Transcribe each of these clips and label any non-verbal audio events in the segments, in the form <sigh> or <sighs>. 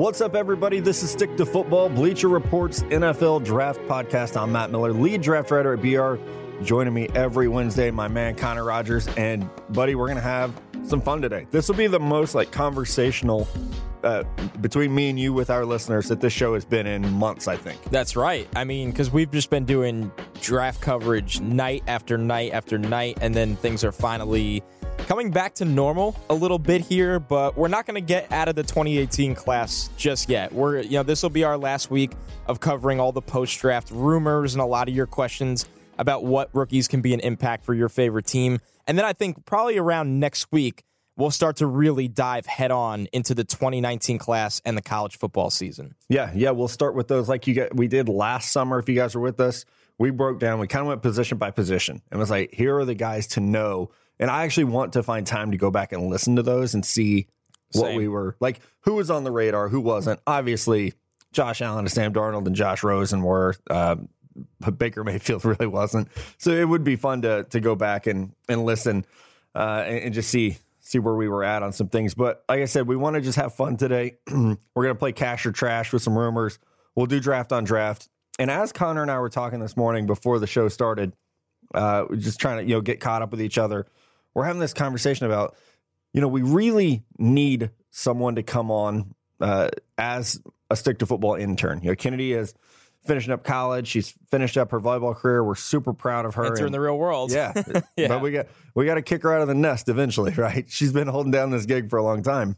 What's up, everybody? This is Stick to Football, Bleacher Reports NFL Draft Podcast. I'm Matt Miller, lead draft writer at BR. Joining me every Wednesday, my man Connor Rogers. And, buddy, we're going to have some fun today. This will be the most like conversational uh, between me and you with our listeners that this show has been in months, I think. That's right. I mean, because we've just been doing draft coverage night after night after night, and then things are finally coming back to normal a little bit here, but we're not going to get out of the 2018 class just yet. We're, you know, this will be our last week of covering all the post draft rumors and a lot of your questions about what rookies can be an impact for your favorite team. And then I think probably around next week, we'll start to really dive head on into the 2019 class and the college football season. Yeah, yeah, we'll start with those like you get we did last summer if you guys were with us. We broke down, we kind of went position by position and was like, here are the guys to know. And I actually want to find time to go back and listen to those and see what Same. we were like, who was on the radar, who wasn't. Obviously, Josh Allen and Sam Darnold and Josh Rosen were. Um, but Baker Mayfield <laughs> really wasn't. So it would be fun to to go back and and listen uh, and, and just see see where we were at on some things. But like I said, we want to just have fun today. <clears throat> we're gonna play cash or trash with some rumors. We'll do draft on draft. And as Connor and I were talking this morning before the show started, uh, we're just trying to you know get caught up with each other. We're having this conversation about you know we really need someone to come on uh, as a stick to football intern. You know, Kennedy is finishing up college. She's finished up her volleyball career. We're super proud of her. Enter in the real world. yeah. <laughs> Yeah. But we got we got to kick her out of the nest eventually, <laughs> right? She's been holding down this gig for a long time.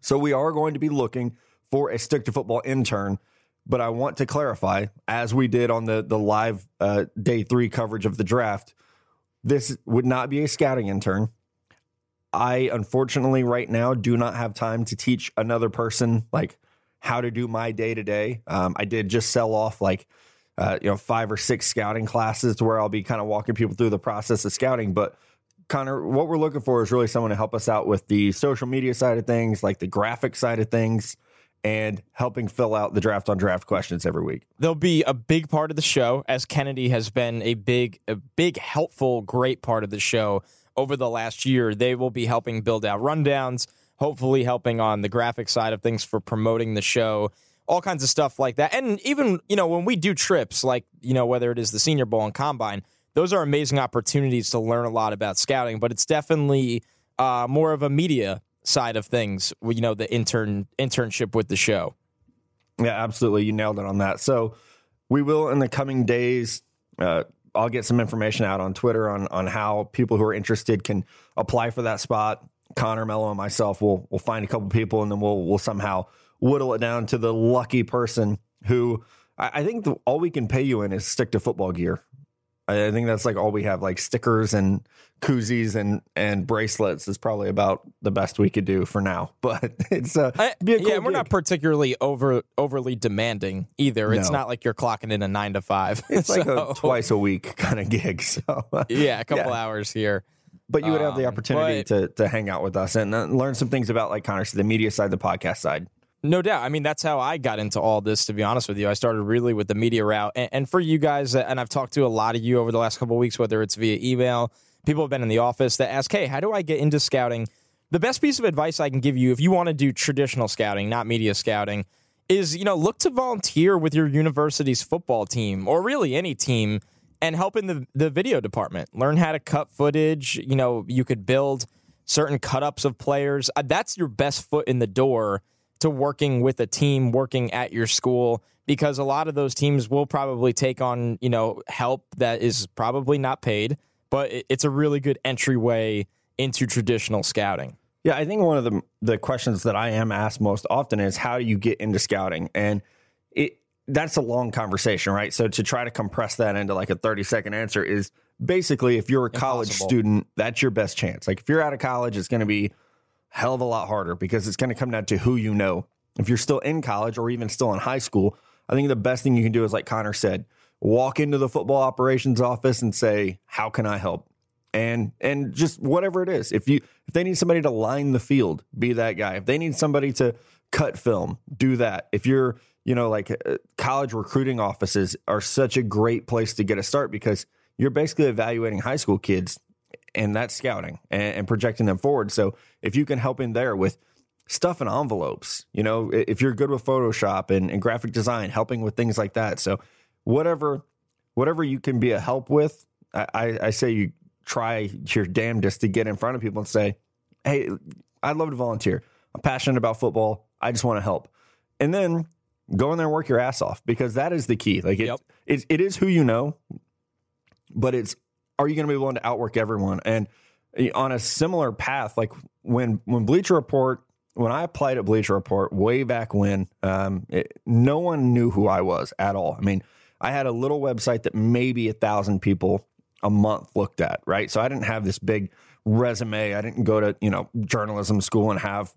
So we are going to be looking for a stick to football intern, but I want to clarify as we did on the the live uh, day 3 coverage of the draft, this would not be a scouting intern. I unfortunately right now do not have time to teach another person like how to do my day to day. I did just sell off like uh, you know five or six scouting classes to where I'll be kind of walking people through the process of scouting. But Connor, what we're looking for is really someone to help us out with the social media side of things, like the graphic side of things, and helping fill out the draft on draft questions every week. they'll be a big part of the show as Kennedy has been a big a big helpful great part of the show over the last year they will be helping build out rundowns hopefully helping on the graphic side of things for promoting the show all kinds of stuff like that and even you know when we do trips like you know whether it is the senior bowl and combine those are amazing opportunities to learn a lot about scouting but it's definitely uh, more of a media side of things you know the intern internship with the show Yeah, absolutely. You nailed it on that. So we will in the coming days. Uh, I'll get some information out on Twitter on on how people who are interested can apply for that spot. Connor Mello and myself will will find a couple people and then we'll we'll somehow whittle it down to the lucky person who I, I think the, all we can pay you in is stick to football gear. I, I think that's like all we have, like stickers and koozies and and bracelets is probably about the best we could do for now. <laughs> But it's uh, I- be a cool yeah, we're not particularly over overly demanding either. It's not like you're clocking in a nine to five. <laughs> It's like a twice a week kind of gig. <laughs> So, Yeah, a couple Yeah. hours here. but you would have the Um, opportunity but- to to hang out with us and uh, learn some things about, like Connor said, the media side, the podcast side. No doubt. I mean, that's how I got into all this, to be honest with you. I started really with the media route. And, and for you guys, and I've talked to a lot of you over the last couple weeks, whether it's via email, people have been in the office that ask, hey, how do I get into scouting? The best piece of advice I can give you if you want to do traditional scouting, not media scouting, is, you know, look to volunteer with your university's football team or really any team and help in the, the video department. Learn how to cut footage. You know, you could build certain cut ups of players. Uh, That's your best foot in the door to working with a team, working at your school, because a lot of those teams will probably take on, you know, help that is probably not paid, but it's a really good entryway into traditional scouting. Yeah, I think one of the the questions that I am asked most often is how do you get into scouting, and it that's a long conversation, right? So to try to compress that into like a thirty second answer is basically if you're a college Impossible. student, that's your best chance. Like if you're out of college, it's going to be hell of a lot harder because it's going to come down to who you know. If you're still in college or even still in high school, I think the best thing you can do is like Connor said, walk into the football operations office and say, "How can I help?" and and just whatever it is. If you if they need somebody to line the field, be that guy. If they need somebody to cut film, do that. If you're you know like uh, college recruiting offices are such a great place to get a start because you're basically evaluating high school kids and that's scouting and, and projecting them forward. So if you can help in there with stuff in envelopes. You know, if you're good with Photoshop and, and graphic design, helping with things like that. So whatever whatever you can be a help with, I, I, I say you try your damnedest to get in front of people and say, Hey, I'd love to volunteer. I'm passionate about football. I just want to help. And then go in there and work your ass off because that is the key. Like it, Yep. it, it is who you know, but it's are you going to be willing to outwork everyone? And eh, on a similar path, like when when Bleacher Report, when I applied at Bleacher Report way back when, um, it, no one knew who I was at all. I mean, I had a little website that maybe a thousand people a month looked at, right? So I didn't have this big resume. I didn't go to you know journalism school and have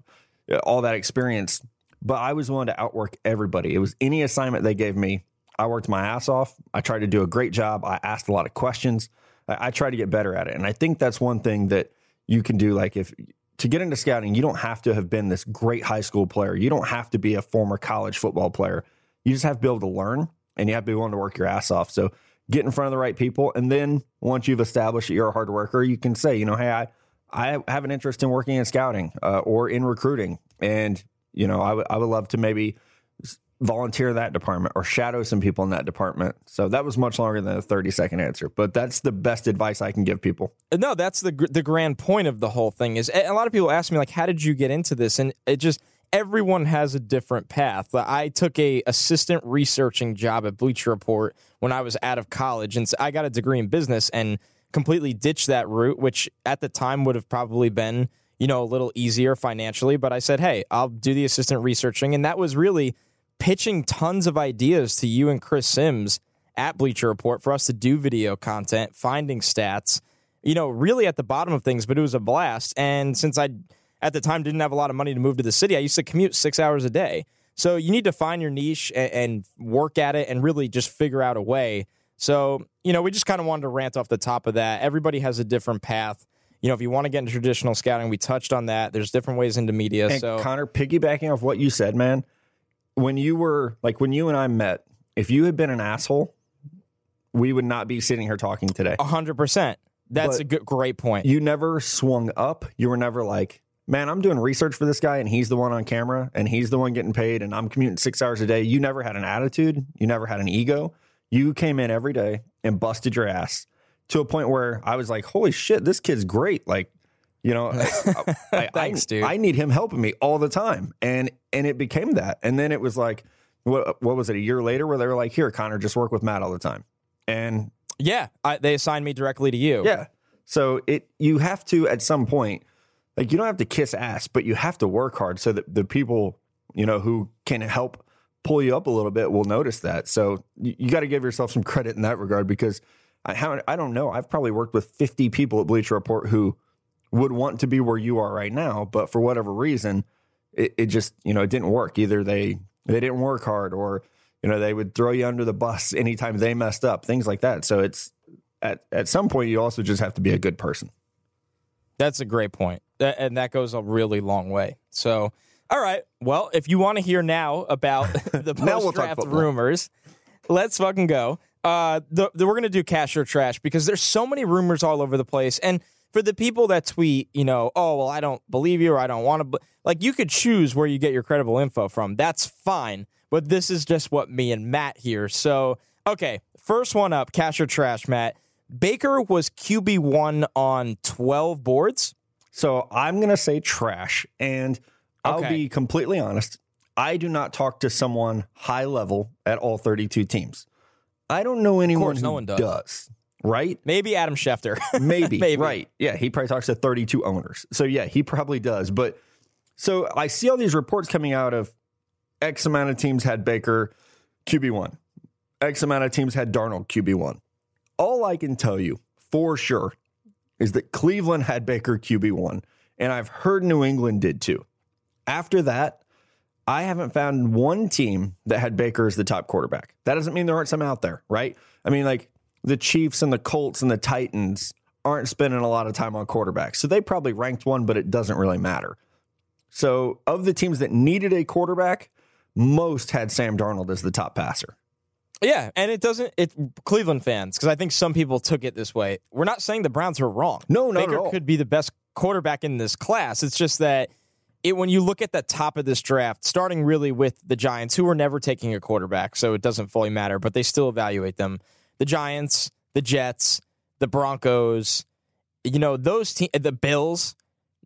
uh, all that experience. But I was willing to outwork everybody. It was any assignment they gave me. I worked my ass off. I tried to do a great job. I asked a lot of questions. I, I tried to get better at it. And I think that's one thing that you can do. Like if to get into scouting, you don't have to have been this great high school player. You don't have to be a former college football player. You just have to be able to learn and you have to be willing to work your ass off. So get in front of the right people. And then once you've established that you're a hard worker, you can say, you know, hey, I, I have an interest in working in scouting uh, or in recruiting. And, you know, I would I would love to maybe volunteer that department or shadow some people in that department. So that was much longer than a 30 second answer, but that's the best advice I can give people. No, that's the the grand point of the whole thing. Is a lot of people ask me like, how did you get into this? And it just everyone has a different path. I took a assistant researching job at Bleacher Report when I was out of college, and I got a degree in business and completely ditched that route, which at the time would have probably been you know a little easier financially. But I said, hey, I'll do the assistant researching, and that was really pitching tons of ideas to you and Chris Sims at Bleacher Report for us to do video content, finding stats, you know, really at the bottom of things, but it was a blast. And since I, at the time, didn't have a lot of money to move to the city, I used to commute six hours a day. So you need to find your niche and, and work at it and really just figure out a way. So, you know, we just kind of wanted to rant off the top of that. Everybody has a different path. You know, if you want to get into traditional scouting, we touched on that. There's different ways into media. And so, Connor, piggybacking off what you said, man, when you were like when you and I met, if you had been an asshole, we would not be sitting here talking today. 100%. That's But- a good, great point. You never swung up. You were never like, man, I'm doing research for this guy and he's the one on camera and he's the one getting paid and I'm commuting six hours a day. You never had an attitude. You never had an ego. You came in every day and busted your ass to a point where I was like, holy shit, this kid's great. Like, you know, I, I, <laughs> Thanks, I, dude. I need him helping me all the time. And and it became that. And then it was like, what, what was it, a year later where they were like, here, Connor, just work with Matt all the time. And yeah, I, they assigned me directly to you. yeah. So it you have to at some point, like you don't have to kiss ass, but you have to work hard so that the people, you know, who can help pull you up a little bit will notice that. So you, you got to give yourself some credit in that regard because I how I don't know. I've probably worked with 50 people at Bleacher Report who would want to be where you are right now, but for whatever reason, it, it just, you know, it didn't work. Either they they didn't work hard or you know, they would throw you under the bus anytime they messed up, things like that. So it's at at some point you also just have to be a good person. That's a great point. That, and that goes a really long way. So, all right. Well, if you want to hear now about <laughs> <laughs> the we'll post draft rumors, let's fucking go. Uh, the, the, we're going to do cash or trash because there's so many rumors all over the place. And for the people that tweet, you know, oh, well, I don't believe you or I don't want to, like, you could choose where you get your credible info from. That's fine. But this is just what me and Matt here. So, okay. First one up, cash or trash, Matt. Baker was QB1 on 12 boards. So I'm gonna say trash, and I'll Okay. be completely honest. I do not talk to someone high level at all 32 teams. I don't know anyone course, who no one does. Right? Maybe Adam Schefter. <laughs> Maybe, Maybe. right? Yeah, he probably talks to 32 owners. So yeah, he probably does. But so I see all these reports coming out of X amount of teams had Baker QB one, X amount of teams had Darnold QB one. All I can tell you for sure is that Cleveland had Baker QB one, and I've heard New England did too. After that, I haven't found one team that had Baker as the top quarterback. That doesn't mean there aren't some out there, right? I mean, like the Chiefs and the Colts and the Titans aren't spending a lot of time on quarterbacks. So they probably ranked one, but it doesn't really matter. So of the teams that needed a quarterback, most had Sam Darnold as the top passer. yeah, and it doesn't. It Cleveland fans because I think some people took it this way. We're not saying the Browns are wrong. No, not Baker at all. could be the best quarterback in this class. It's just that it, when you look at the top of this draft, starting really with the Giants, who were never taking a quarterback, so it doesn't fully matter, but they still evaluate them. The Giants, the Jets, the Broncos, you know, those te- the Bills,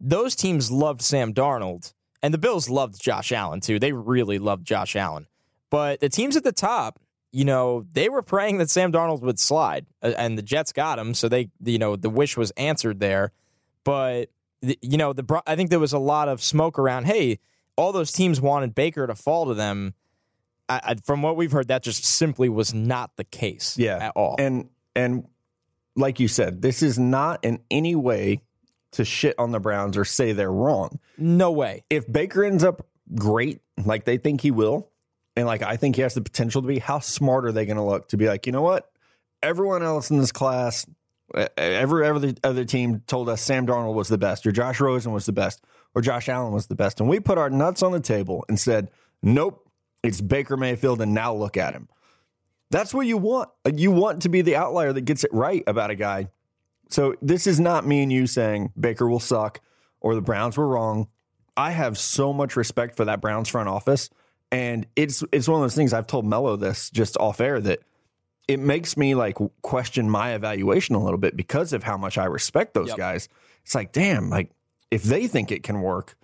those teams loved Sam Darnold, and the Bills loved Josh Allen too. They really loved Josh Allen. But the teams at the top, you know, they were praying that Sam Darnold would slide, and the Jets got him, so they, you know, the wish was answered there. But you know, the I think there was a lot of smoke around. Hey, all those teams wanted Baker to fall to them. I, I, from what we've heard, that just simply was not the case. Yeah, at all. And and like you said, this is not in any way to shit on the Browns or say they're wrong. No way. If Baker ends up great, like they think he will, and like I think he has the potential to be, how smart are they going to look to be like, you know what? Everyone else in this class, every every other team told us Sam Darnold was the best, or Josh Rosen was the best, or Josh Allen was the best, and we put our nuts on the table and said, nope, it's Baker Mayfield, and now look at him. That's what you want. You want to be the outlier that gets it right about a guy. So this is not me and you saying Baker will suck or the Browns were wrong. I have so much respect for that Browns front office. And it's it's one of those things I've told Mello this just off air that it makes me like question my evaluation a little bit because of how much I respect those yep. guys. It's like, damn, like if they think it can work,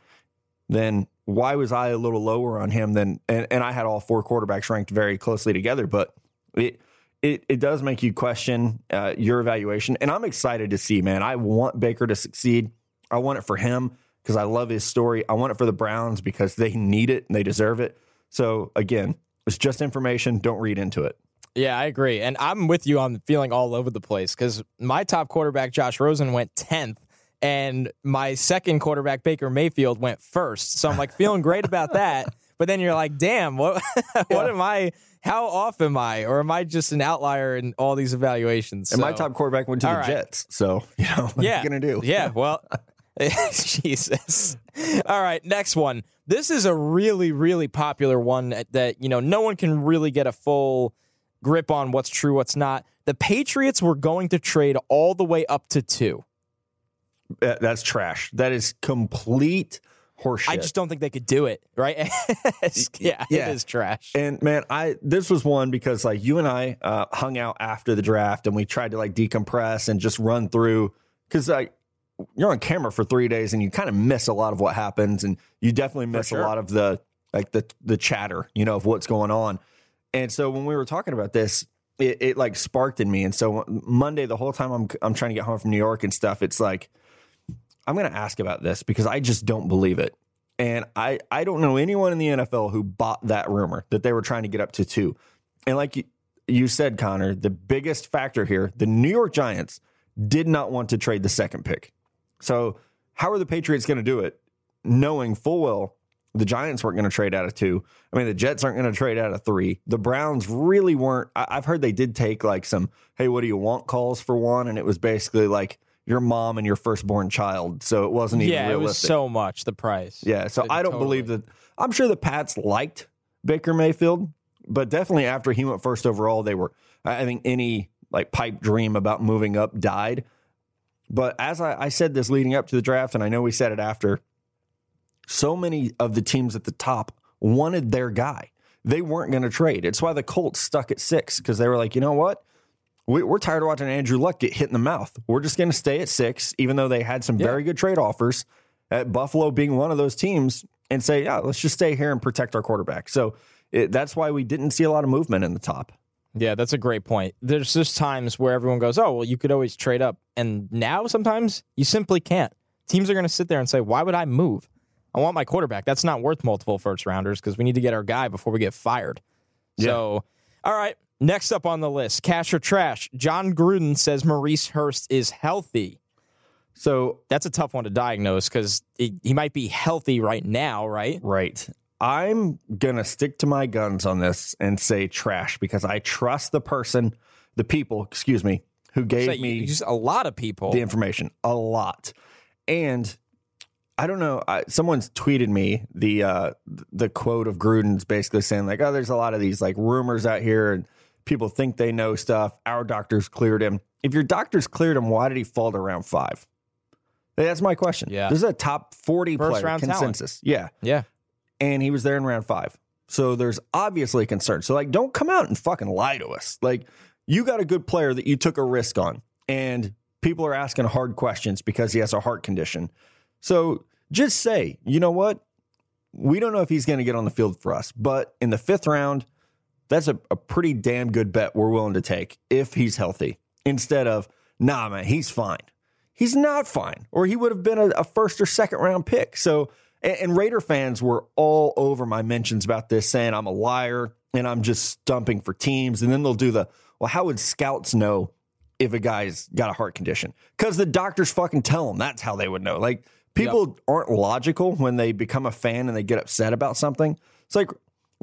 then why was I a little lower on him than and, and I had all four quarterbacks ranked very closely together, but it it, it does make you question uh, your evaluation. And I'm excited to see, man. I want Baker to succeed. I want it for him because I love his story. I want it for the Browns because they need it and they deserve it. So again, it's just information. Don't read into it. Yeah, I agree. And I'm with you on feeling all over the place because my top quarterback, Josh Rosen, went 10th. And my second quarterback, Baker Mayfield, went first. So I'm like feeling great about that. But then you're like, damn, what <laughs> what yeah. am I how off am I, or am I just an outlier in all these evaluations? And so, my top quarterback went to the right. Jets, so you know what yeah, are you gonna do? Yeah, <laughs> well, <laughs> Jesus. All right, next one. This is a really, really popular one that you know no one can really get a full grip on what's true, what's not. The Patriots were going to trade all the way up to two. That's trash. That is complete horseshit. I just don't think they could do it, right? <laughs> yeah, yeah, it is trash. And man, I this was one because like you and I uh, hung out after the draft and we tried to like decompress and just run through because like you're on camera for three days and you kind of miss a lot of what happens and you definitely miss sure. a lot of the like the the chatter, you know, of what's going on. And so when we were talking about this, it, it like sparked in me. And so Monday, the whole time I'm I'm trying to get home from New York and stuff, it's like I'm going to ask about this because I just don't believe it. And I, I don't know anyone in the NFL who bought that rumor that they were trying to get up to two. And like you, you said, Connor, the biggest factor here, the New York Giants did not want to trade the second pick. So, how are the Patriots going to do it? Knowing full well the Giants weren't going to trade out of two. I mean, the Jets aren't going to trade out of three. The Browns really weren't. I, have heard they did take like some, hey, what do you want calls for one? And it was basically like, your mom and your firstborn child. So it wasn't even yeah, realistic. it was so much the price. Yeah, so it I don't totally. believe that. I'm sure the Pats liked Baker Mayfield, but definitely after he went first overall, they were. I think any like pipe dream about moving up died. But as I, I said this leading up to the draft, and I know we said it after, so many of the teams at the top wanted their guy. They weren't going to trade. It's why the Colts stuck at six because they were like, you know what? We, are tired of watching Andrew Luck get hit in the mouth. We're just going to stay at six, even though they had some yeah. very good trade offers. At Buffalo being one of those teams, and say, yeah, let's just stay here and protect our quarterback. So it, that's why we didn't see a lot of movement in the top. Yeah, that's a great point. There's just times where everyone goes, oh, well, you could always trade up. And now sometimes you simply can't. Teams are going to sit there and say, why would I move? I want my quarterback. That's not worth multiple first rounders because we need to get our guy before we get fired. Yeah. So, all right, Next up on the list, cash or trash. Jon Gruden says Maurice Hurst is healthy. So that's a tough one to diagnose because he, he might be healthy right now, right? Right. I'm going to stick to my guns on this and say trash because I trust the person, the people, excuse me, who gave so me just a lot of people the information, a lot. And I don't know. I, someone's tweeted me the uh, the quote of Gruden's basically saying like, "Oh, there's a lot of these like rumors out here, and People think they know stuff. Our doctors cleared him. If your doctors cleared him, why did he fall to round five? That's my question. Yeah. This is a top 40 First player round talent. consensus. Yeah. Yeah. And he was there in round five. So there's obviously a concern. So, like, don't come out and fucking lie to us. Like, you got a good player that you took a risk on, and people are asking hard questions because he has a heart condition. So just say, you know what? We don't know if he's going to get on the field for us, but in the fifth round, that's a, a pretty damn good bet we're willing to take if he's healthy instead of, nah, man, he's fine. He's not fine, or he would have been a, a first or second round pick. So, and, and Raider fans were all over my mentions about this, saying I'm a liar and I'm just stumping for teams. And then they'll do the, well, how would scouts know if a guy's got a heart condition? Because the doctors fucking tell them. That's how they would know. Like, people aren't logical when they become a fan and they get upset about something. It's like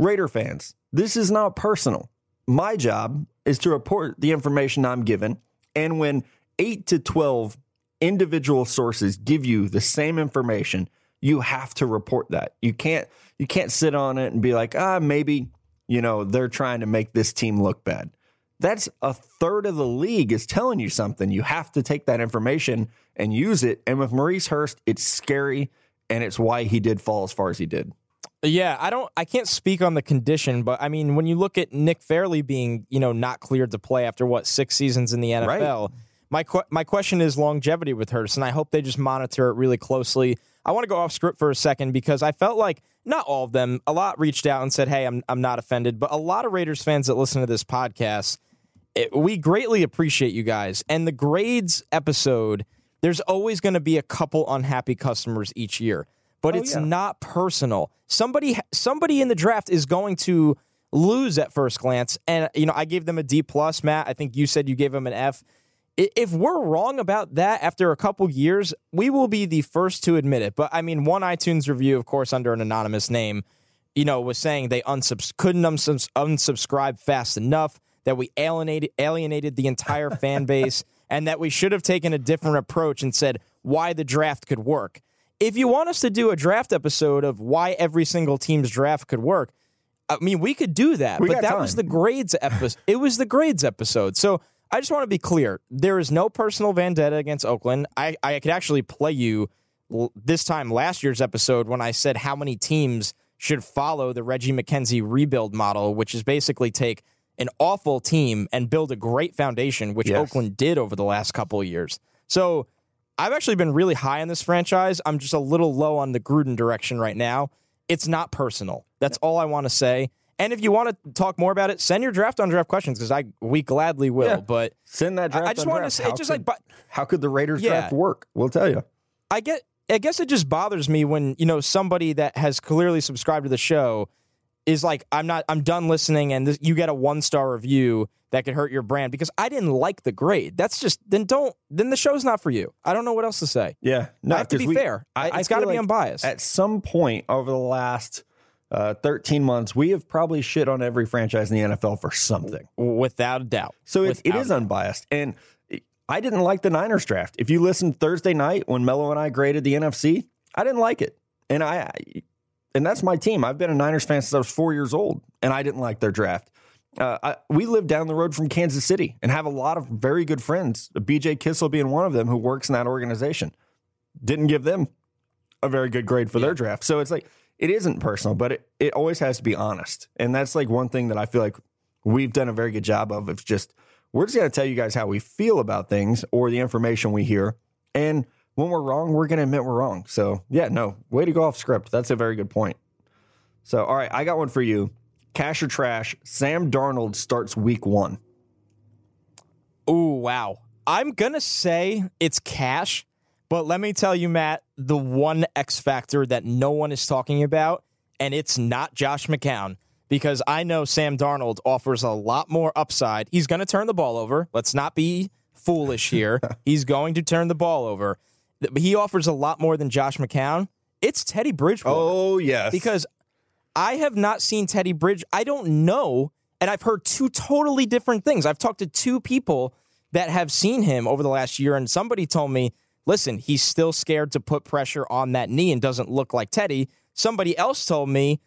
Raider fans, this is not personal. My job is to report the information I'm given. And when eight to 12 individual sources give you the same information, you have to report that. You can't you can't sit on it and be like, ah, maybe, you know, they're trying to make this team look bad. That's a third of the league is telling you something. You have to take that information and use it. And with Maurice Hurst, it's scary and it's why he did fall as far as he did. Yeah, I don't I can't speak on the condition, but I mean when you look at Nick Fairley being, you know, not cleared to play after what, 6 seasons in the NFL. My que- my question is longevity with Hurst and I hope they just monitor it really closely. I want to go off script for a second because I felt like not all of them, a lot reached out and said, "Hey, I'm I'm not offended," but a lot of Raiders fans that listen to this podcast it, we greatly appreciate you guys. And the grades episode, there's always going to be a couple unhappy customers each year, but Oh, it's yeah. not personal. Somebody somebody in the draft is going to lose at first glance, and you know I gave them a D plus. Matt, I think you said you gave them an F. If we're wrong about that after a couple years, we will be the first to admit it. But I mean, one iTunes review, of course, under an anonymous name, you know, was saying they unsubs- couldn't unsubs- unsubscribe fast enough, that we alienated alienated the entire <laughs> fan base, and that we should have taken a different approach and said why the draft could work. If you want us to do a draft episode of why every single team's draft could work, I mean, we could do that, We but that time. was the grades episode. it was the grades episode. So I just want to be clear: there is no personal vendetta against Oakland. I I could actually play you l- this time last year's episode when I said how many teams should follow the Reggie McKenzie rebuild model, which is basically take an awful team and build a great foundation, which Yes. Oakland did over the last couple of years. So I've actually been really high on this franchise. I'm just a little low on the Gruden direction right now. It's not personal. That's all I want to say. And if you want to talk more about it, send your draft on draft questions because I we gladly will. Yeah. But Send that I- draft. I just on wanted to say, How just could- like, but how could the Raiders Yeah. draft work? We'll tell you. I get I guess it just bothers me when, you know, somebody that has clearly subscribed to the show is like, I'm not I'm done listening and this, you get a one star review that could hurt your brand because I didn't like the grade. That's just then don't then the show's not for you. I don't know what else to say. Yeah, I have to be we- fair. I- I it's got to feel be unbiased. At some point over the last uh, 13 months, we have probably shit on every franchise in the NFL for something. without a doubt. So it, it is unbiased. And I didn't like the Niners draft. If you listened Thursday night when Mello and I graded the NFC, I didn't like it. And I, I- and that's my team. I've been a Niners fan since I was four years old, and I didn't like their draft. Uh, I, we live down the road from Kansas City and have a lot of very good friends. BJ Kissel being one of them, who works in that organization, didn't give them a very good grade for their draft. So it's like it isn't personal, but it, it always has to be honest. And that's like one thing that I feel like we've done a very good job of. It's just we're just going to tell you guys how we feel about things or the information we hear. And when we're wrong, we're going to admit we're wrong. So yeah, no, way to go off script. That's a very good point. So all right, I got one for you. Cash or trash. Sam Darnold starts week one. Ooh, wow. I'm going to say it's cash, but let me tell you, Matt, the one X factor that no one is talking about, and it's not Josh McCown, because I know Sam Darnold offers a lot more upside. He's going to turn the ball over. Let's not be foolish here. <laughs> He's going to turn the ball over. He offers a lot more than Josh McCown. It's Teddy Bridgewater Oh yes, because I have not seen Teddy Bridge. I don't know, and I've heard two totally different things. I've talked to two people that have seen him over the last year, and somebody told me, "Listen, he's still scared to put pressure on that knee and doesn't look like Teddy." Somebody else told me,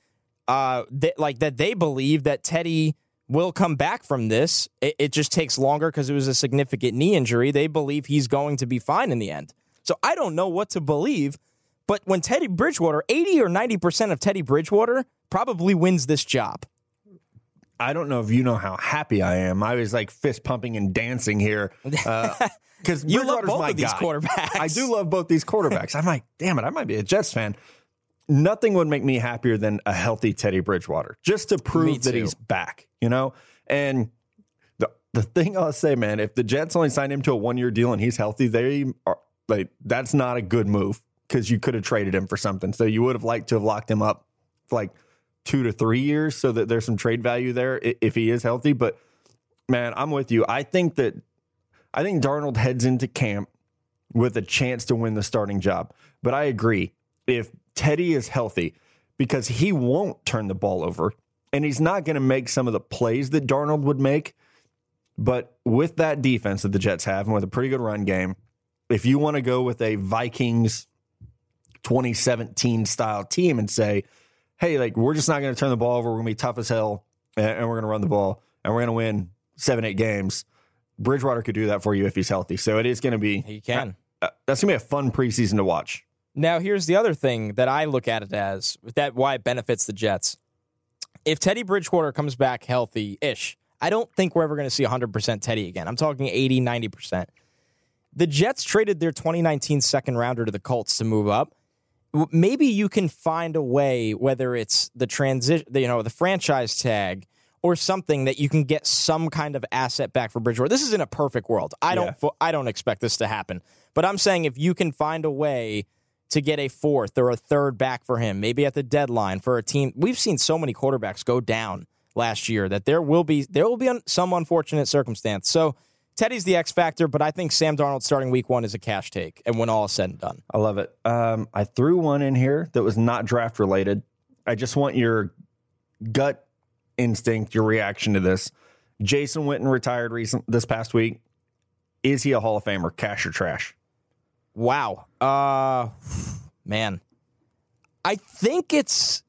uh, that like that they believe that Teddy will come back from this. It, it just takes longer because it was a significant knee injury. They believe he's going to be fine in the end. So I don't know what to believe. But when Teddy Bridgewater, 80 or 90% of Teddy Bridgewater probably wins this job. I don't know if you know how happy I am. I was like fist pumping and dancing here. Because uh, <laughs> you love both of these guy. quarterbacks. I do love both these quarterbacks. I'm like, damn it, I might be a Jets fan. Nothing would make me happier than a healthy Teddy Bridgewater, just to prove that he's back, you know? And the the thing I'll say, man, if the Jets only signed him to a one year deal and he's healthy, they are like that's not a good move because you could have traded him for something. So you would have liked to have locked him up for like two to three years so that there's some trade value there if he is healthy. But man, I'm with you. I think that I think Darnold heads into camp with a chance to win the starting job. But I agree. If Teddy is healthy, because he won't turn the ball over and he's not going to make some of the plays that Darnold would make. But with that defense that the Jets have and with a pretty good run game, if you want to go with a Vikings 2017 style team and say, hey, like we're just not going to turn the ball over. We're going to be tough as hell, and, we're going to run the ball, and we're going to win seven, eight games. Bridgewater could do that for you if he's healthy. So it is going to be. He can. Uh, that's going to be a fun preseason to watch. Now, here's the other thing that I look at it as that why it benefits the Jets. If Teddy Bridgewater comes back healthy ish, I don't think we're ever going to see 100% Teddy again. I'm talking 80, 90%. The Jets traded their 2019 second rounder to the Colts to move up maybe you can find a way, whether it's the transition, you know, the franchise tag or something that you can get some kind of asset back for Bridgewater. This is in a perfect world. I don't, yeah. I don't expect this to happen, but I'm saying if you can find a way to get a fourth or a third back for him, maybe at the deadline for a team. We've seen so many quarterbacks go down last year that there will be there will be some unfortunate circumstance. So Teddy's the X factor, but I think Sam Darnold starting week one is a cash take. And when all is said and done, I love it. Um, I threw one in here that was not draft related. I just want your gut instinct, your reaction to this. Jason Witten retired recent this past week. Is he a Hall of Famer, cash or trash? Wow. Uh man. I think it's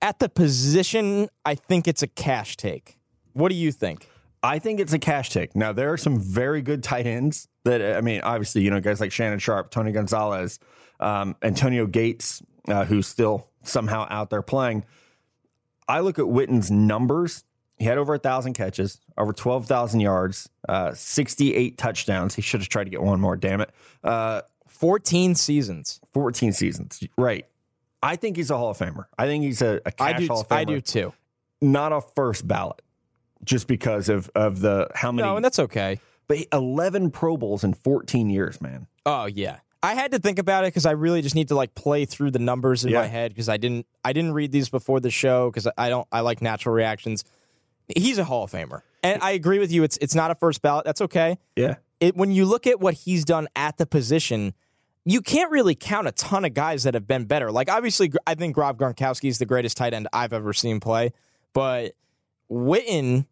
at the position, I think it's a cash take. What do you think? I think it's a cash take. Now there are some very good tight ends that I mean, obviously, you know, guys like Shannon Sharpe, Tony Gonzalez, um, Antonio Gates, uh, who's still somehow out there playing. I look at Witten's numbers. He had over a thousand catches, over twelve thousand yards, uh, sixty-eight touchdowns. He should have tried to get one more. Damn it! Uh, fourteen seasons. Fourteen seasons. Right. I think he's a Hall of Famer. I think he's a, a cash I do, Hall of Famer. I do too. Not a first ballot just because of of the how many. No, and that's okay. But eleven Pro Bowls in fourteen years, man. Oh yeah, I had to think about it because I really just need to like play through the numbers in yeah. my head because I didn't I didn't read these before the show because I don't I like natural reactions. He's a Hall of Famer, and I agree with you. It's it's not a first ballot. That's okay. Yeah. It when you look at what he's done at the position. You can't really count a ton of guys that have been better. Like obviously, I think Rob Gronkowski is the greatest tight end I've ever seen play, but Witten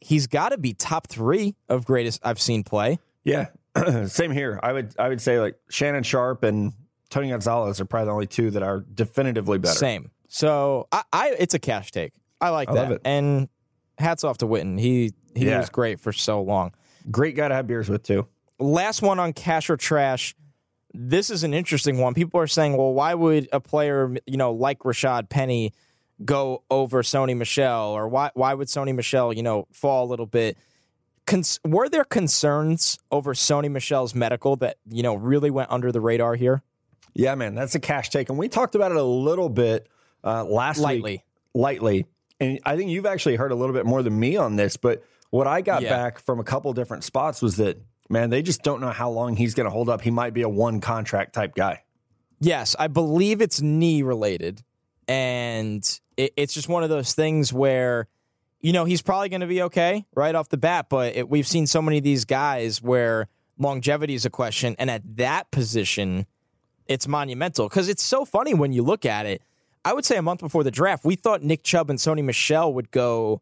he's got to be top three of greatest I've seen play. Yeah, <clears throat> same here. I would I would say like Shannon Sharpe and Tony Gonzalez are probably the only two that are definitively better. Same. So I, I it's a cash take. I like I that. And hats off to Witten. He he yeah. was great for so long. Great guy to have beers with too. Last one on cash or trash. This is an interesting one. People are saying, well, why would a player, you know, like Rashaad Penny go over Sony Michel or why why would Sony Michel, you know, fall a little bit? Cons- were there concerns over Sony Michel's medical that you know really went under the radar here? Yeah, man, that's a cash take, and we talked about it a little bit uh, last lightly. week, lightly, and I think you've actually heard a little bit more than me on this. But what I got yeah. back from a couple different spots was that man, they just don't know how long he's going to hold up. He might be a one contract type guy. Yes, I believe it's knee related, and it, it's just one of those things where, you know, he's probably going to be okay right off the bat. But it, we've seen so many of these guys where longevity is a question, and at that position, it's monumental because it's so funny when you look at it. I would say a month before the draft, we thought Nick Chubb and Sony Michel would go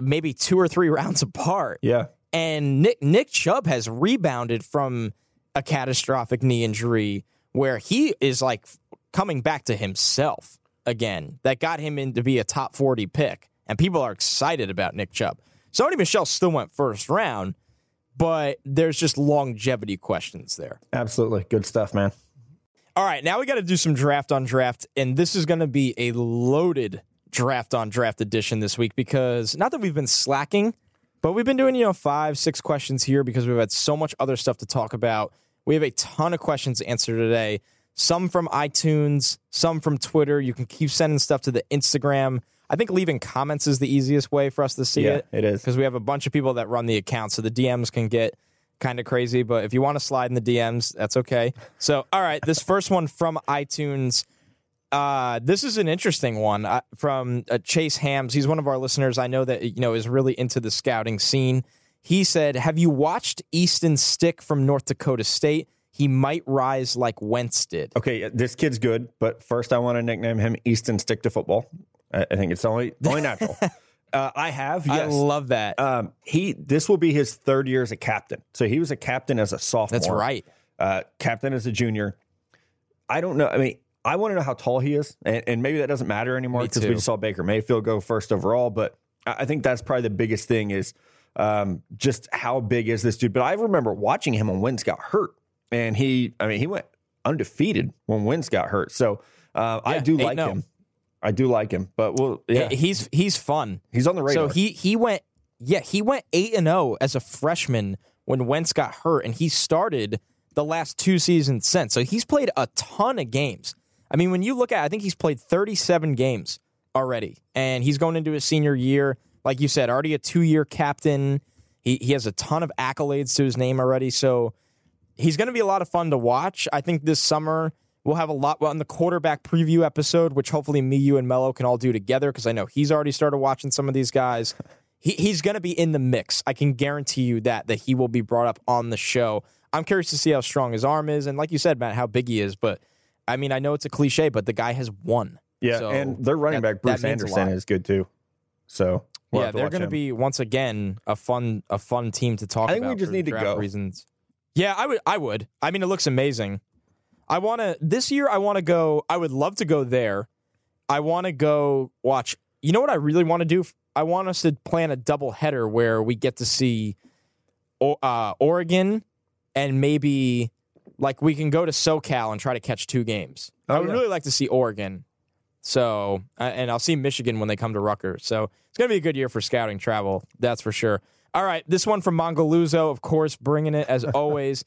maybe two or three <laughs> rounds apart. Yeah. And Nick Nick Chubb has rebounded from a catastrophic knee injury where he is like coming back to himself again that got him in to be a top 40 pick. And people are excited about Nick Chubb. Sony Michel still went first round, but there's just longevity questions there. Absolutely. Good stuff, man. All right, now we got to do some draft on draft, and this is going to be a loaded draft on draft edition this week because not that we've been slacking, but we've been doing, you know, five, six questions here because we've had so much other stuff to talk about. We have a ton of questions to answer today. Some from iTunes, some from Twitter. You can keep sending stuff to the Instagram. I think leaving comments is the easiest way for us to see Yeah, it. it is. Because we have a bunch of people that run the account, so the DMs can get kind of crazy. But if you want to slide in the DMs, that's okay. So, all right, this first one from iTunes. Uh, this is an interesting one uh, from uh, Chase Hams. He's one of our listeners. I know that you know is really into the scouting scene. He said, "Have you watched Easton Stick from North Dakota State? He might rise like Wentz did." Okay, this kid's good, but first I want to nickname him Easton Stick to Football. I, I think it's only only natural. <laughs> uh, I have, I love that. um, he this will be his third year as a captain. So he was a captain as a sophomore. That's right. Uh, captain as a junior. I don't know. I mean, I want to know how tall he is, and, and maybe that doesn't matter anymore because we just saw Baker Mayfield go first overall. But I I think that's probably the biggest thing is um, just how big is this dude. But I remember watching him when Wentz got hurt, and he, I mean, he went undefeated when Wentz got hurt. So uh, I do 8-0. like him. I do like him, but well, yeah, He's he's fun. he's on the radar. So he he went yeah, he went 8 and 0 as a freshman when Wentz got hurt and he started the last two seasons since. So he's played a ton of games. I mean, when you look at I think he's played 37 games already and he's going into his senior year like you said, already a 2-year captain. He he has a ton of accolades to his name already. So he's going to be a lot of fun to watch. I think this summer we'll have a lot on the quarterback preview episode, which hopefully me, you, and Mello can all do together because I know he's already started watching some of these guys. <laughs> He, he's going to be in the mix. I can guarantee you that that he will be brought up on the show. I'm curious to see how strong his arm is, and like you said, Matt, how big he is. But I mean, I know it's a cliche, but the guy has won. yeah, So and their running that- back Bruce that means a Anderson is good too. So we'll yeah, they're watch going to be once again a fun a fun team to talk about. I think we just need to go. reasons. Yeah, I would. I would. I mean, it looks amazing. I want to this year. I want to go. I would love to go there. I want to go watch. You know what I really want to do? I want us to plan a double header where we get to see uh, Oregon and maybe like we can go to SoCal and try to catch two games. I Oh, would yeah. really like to see Oregon. So, and I'll see Michigan when they come to Rutgers. So it's going to be a good year for scouting travel. That's for sure. All right. This one from Mongoluzo, of course, bringing it as <laughs> always.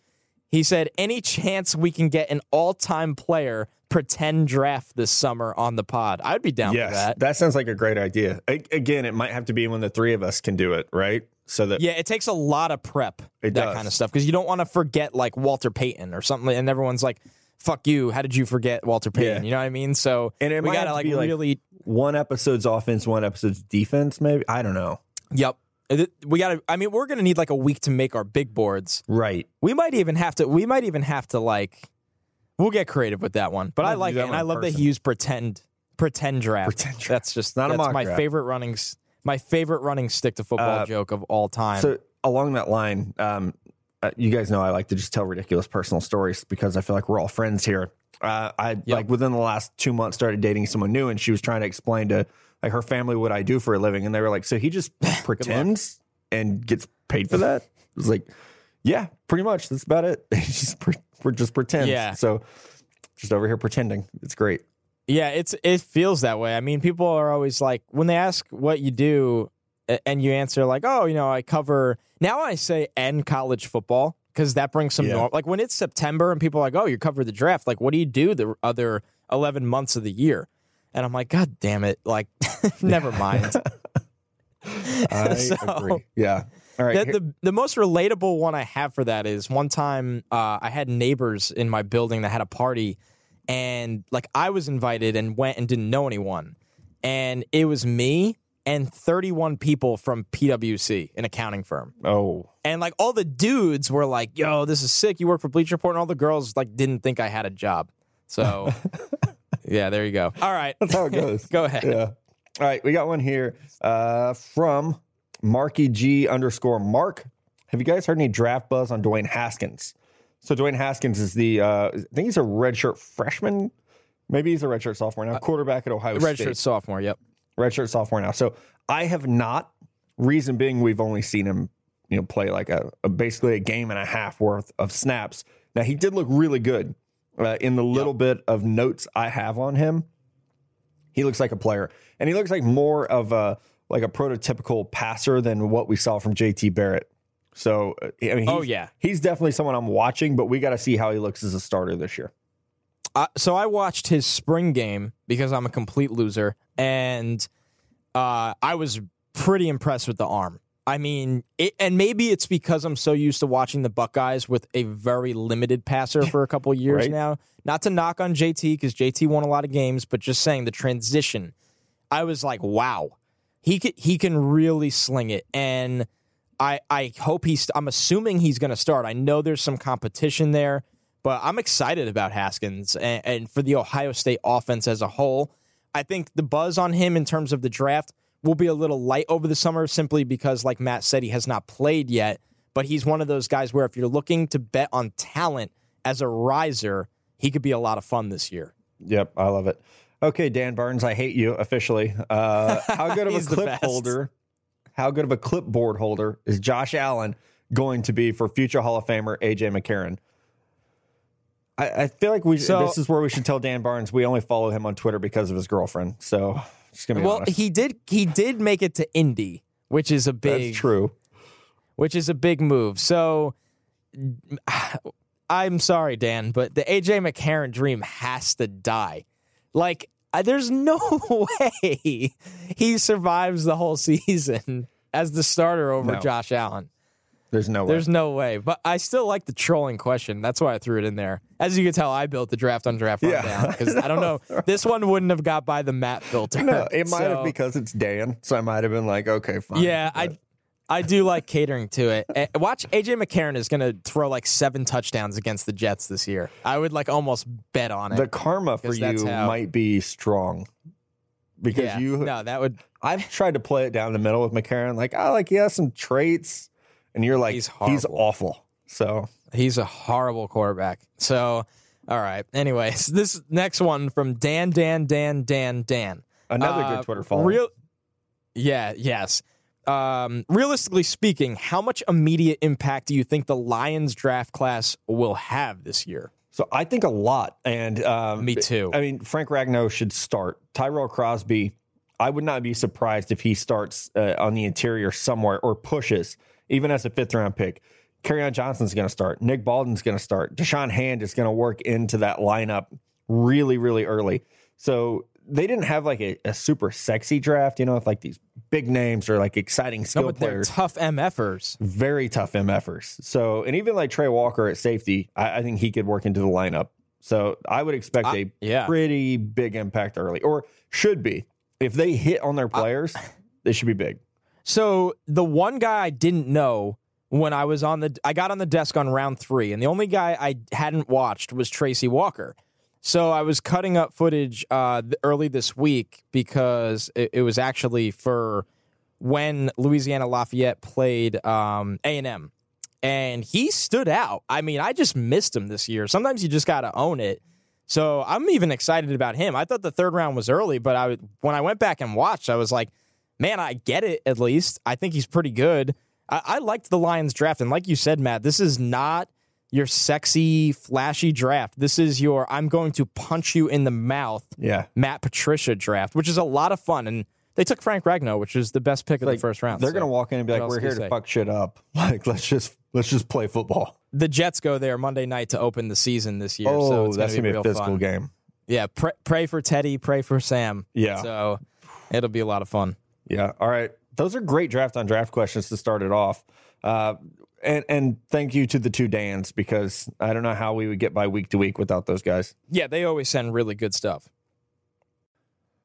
He said, Any chance we can get an all time player pretend draft this summer on the pod? I'd be down yes, for that. that sounds like a great idea. A- again, it might have to be when the three of us can do it, right? So that Yeah, it takes a lot of prep, that does. kind of stuff, because you don't want to forget like Walter Payton or something. And everyone's like, fuck you. How did you forget Walter Payton? Yeah. You know what I mean? So And it we got to to like be, like- really one episode's offense, one episode's defense, maybe. I don't know. Yep. We got to. I mean, we're going to need like a week to make our big boards. Right. We might even have to. We might even have to like. We'll get creative with that one. But We'll I like it, and I love that he used pretend, pretend draft. Pretend draft. That's just Not a that's mock my draft. favorite running. My favorite running stick to football Uh, joke of all time. So along that line, um, uh, you guys know I like to just tell ridiculous personal stories because I feel like we're all friends here. Uh, I like within the last two months started dating someone new, and she was trying to explain to like her family what I do for a living, and they were like, "So he just <laughs> pretends and gets paid for that?" I was like, "Yeah, pretty much. That's about it. <laughs> He just pre- we're just pretend." Yeah. So just over here pretending. It's great. Yeah, it's it feels that way. I mean, people are always like when they ask what you do and you answer like, "Oh, you know, I cover." Now I say "and college football" because that brings some Yeah. norm. Like when it's September and people are like, "Oh, you cover the draft." Like, what do you do the other eleven months of the year? And I'm like, God damn it! Like, <laughs> <laughs> never mind. <laughs> I <laughs> So- agree. Yeah. All right. the, the the most relatable one I have for that is one time uh, I had neighbors in my building that had a party, and like I was invited and went and didn't know anyone, and it was me and 31 people from PwC, an accounting firm, oh, and like all the dudes were like, "Yo, this is sick! You work for Bleacher Report," and all the girls like didn't think I had a job. So, yeah, there you go. All right, that's how it goes. go ahead. Yeah. All right, we got one here uh, from Marky G underscore Mark. Have you guys heard any draft buzz on Dwayne Haskins? So Dwayne Haskins is the uh, I think he's a redshirt freshman. Maybe he's a redshirt sophomore now. Quarterback at Ohio Redshirt State. Redshirt sophomore. Yep. Redshirt sophomore now. So I have not. Reason being, we've only seen him you know play like a, a basically a game and a half worth of snaps. Now he did look really good uh, in the little bit of notes I have on him. He looks like a player, and he looks like more of a like a prototypical passer than what we saw from JT Barrett. So uh, I mean, he's, Oh, yeah. he's definitely someone I'm watching, but we got to see how he looks as a starter this year. Uh, so I watched his spring game because I'm a complete loser, and uh, I was pretty impressed with the arm. I mean, it, and maybe it's because I'm so used to watching the Buckeyes with a very limited passer for a couple years Right. now. Not to knock on JT because JT won a lot of games, but just saying the transition, I was like, wow, he can, he can really sling it, and I I hope he's. I'm assuming he's going to start. I know there's some competition there, but I'm excited about Haskins and, and for the Ohio State offense as a whole. I think the buzz on him in terms of the draft will be a little light over the summer simply because, like Matt said, he has not played yet. But he's one of those guys where if you're looking to bet on talent as a riser, he could be a lot of fun this year. Yep, I love it. Okay, Dan Barnes, I hate you officially. Uh, how good of <laughs> a clip holder? How good of a clipboard holder is Josh Allen going to be for future Hall of Famer AJ McCarron? I, I feel like we. So- this is where we should tell Dan Barnes we only follow him on Twitter because of his girlfriend. So just gonna be Well, honest. he did he did make it to Indy, which is a big That's true. which is a big move. So <sighs> I'm sorry, Dan, but the AJ McCarron dream has to die. Like, there's no <laughs> way he survives the whole season as the starter over No. Josh Allen. There's no way. There's no way. But I still like the trolling question. That's why I threw it in there. As you can tell, I built the draft on draft Yeah. rundown because I don't <laughs> know. This one wouldn't have got by the Matt filter. no, it <laughs> might So- have because it's Dan. So I might have been like, okay, fine. Yeah, But- I I do like catering to it. Watch AJ McCarron is going to throw like seven touchdowns against the Jets this year. I would like almost bet on it. the karma for you how- might be strong because yeah, you no, that would I've tried to play it down the middle with McCarron. Like, I like he has some traits, and you're like, He's he's, awful. So he's a horrible quarterback. So, all right. Anyways, <laughs> this next one from Dan Dan Dan Dan Dan. another Uh, good Twitter follow. Real, yeah, yes. Um, realistically speaking, how much immediate impact do you think the Lions draft class will have this year? so I think a lot. And um, Me too. I mean, Frank Ragnow should start. Tyrell Crosby. I would not be surprised if he starts uh, on the interior somewhere or pushes, even as a fifth round pick. Kerryon Johnson's going to start. Nick Bawden's going to start. Da'Shawn Hand is going to work into that lineup really, really early. So they didn't have like a, a super sexy draft, you know, with like these big names or like exciting No, skill but they're players. tough MFers. very tough MFers. So, and even like Trey Walker at safety, I, I think he could work into the lineup. So I would expect a yeah. pretty big impact early, or should be. If they hit on their players, <laughs> they should be big. So the one guy I didn't know when I was on the I got on the desk on round three, and the only guy I hadn't watched was Tracy Walker. So I was cutting up footage uh, early this week because it, it was actually for when Louisiana Lafayette played um, A&M. And he stood out. I mean, I just missed him this year. Sometimes you just got to own it. So I'm even excited about him. I thought the third round was early, but I when I went back and watched, I was like, man, I get it at least. I think he's pretty good. I, I liked the Lions draft. And like you said, Matt, this is not your sexy, flashy draft. This is your I'm going to punch you in the mouth Yeah. Matt Patricia draft, which is a lot of fun. And they took Frank Ragnow, which is the best pick of Like, the first round. They're So gonna walk in and be what like, "We're here to say? fuck shit up. <laughs> Like, let's just let's just play football." the Jets go there Monday night to open the season this year. Oh, so it's that's gonna be, gonna be a physical fun. game. Yeah, pray, pray for Teddy, pray for Sam. Yeah. So it'll be a lot of fun. Yeah. All right. Those are great draft on draft questions to start it off. Uh, and and thank you to the two Dans because I don't know how we would get by week to week without those guys. Yeah, they always send really good stuff.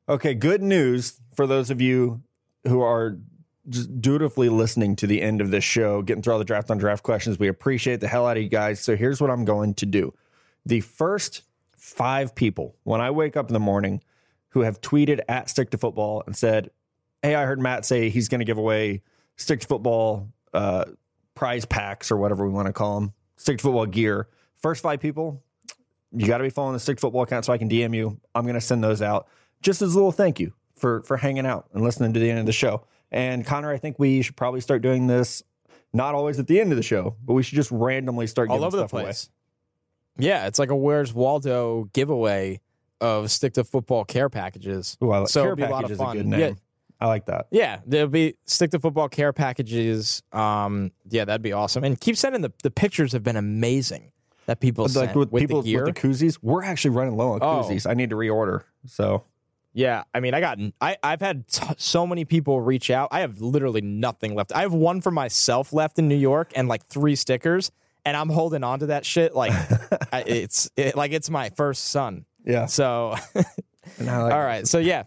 Okay, good news for those of you who are just dutifully listening to the end of this show, getting through all the draft on draft questions. We appreciate the hell out of you guys. So here's what I'm going to do. The first five people, when I wake up in the morning, who have tweeted at Stick to Football and said, Hey, I heard Matt say he's going to give away Stick to Football uh, prize packs or whatever we want to call them, Stick to Football gear. First five people, you got to be following the Stick to Football account so I can DM you. I'm going to send those out just as a little thank you for for hanging out and listening to the end of the show. And Connor, I think we should probably start doing this Not always at the end of the show, but we should just randomly start all giving over the stuff away. place. Yeah, it's like a Where's Waldo giveaway of stick to football care packages. Ooh, I like, So care be a lot of fun. good name. Yeah. I like that. Yeah, there'll be stick to football care packages. Um, yeah, that'd be awesome. And keep sending the the pictures have been amazing that people But sent like with, with people the gear. with the koozies, we're actually running low on Oh. koozies. I need to reorder. So Yeah, I mean, I got I I've had t- so many people reach out. I have literally nothing left. I have one for myself left in New York and like three stickers, and I'm holding on to that shit like <laughs> I, it's it, like it's my first son. yeah. So <laughs> And I like all right, so yeah,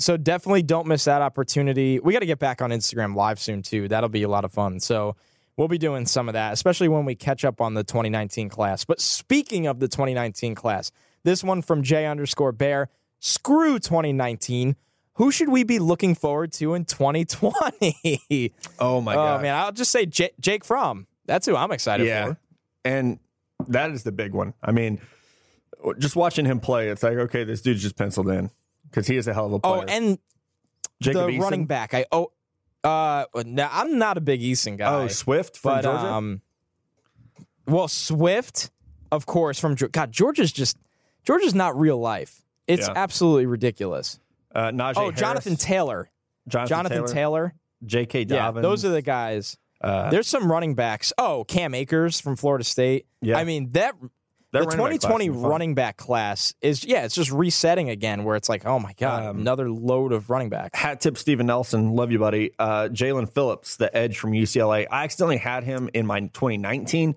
so definitely don't miss that opportunity. We got to get back on Instagram live soon too. That'll be a lot of fun. So. We'll be doing some of that, especially when we catch up on the 2019 class. But speaking of the 2019 class, this one from J underscore Bear. Screw 2019. Who should we be looking forward to in 2020? <laughs> Oh my oh god. man, I'll just say J- Jake Fromm. That's who I'm excited yeah. for. And that is the big one. I mean, just watching him play, it's like, okay, this dude's just penciled in because he is a hell of a player. Oh, and Jacob the Eason? running back. I oh, uh, no, I'm not a big Eason guy. Oh, Swift from but Georgia. um, well, Swift, of course, from God, Georgia's just Georgia's not real life. It's Yeah. absolutely ridiculous. uh, Najee oh, Jonathan Taylor, Jonathan, Jonathan Taylor, Taylor. J.K. Yeah, Dobbins. those are the guys. uh, There's some running backs. Oh, Cam Akers from Florida State. Yeah. I mean that the running 2020 will running back class is yeah, it's just resetting again. Where it's like, oh my god, Um, another load of running back. Hat tip Steven Nelson, love you, buddy. Uh, Jaelan Phillips, the edge from UCLA. I accidentally had him in my 2019,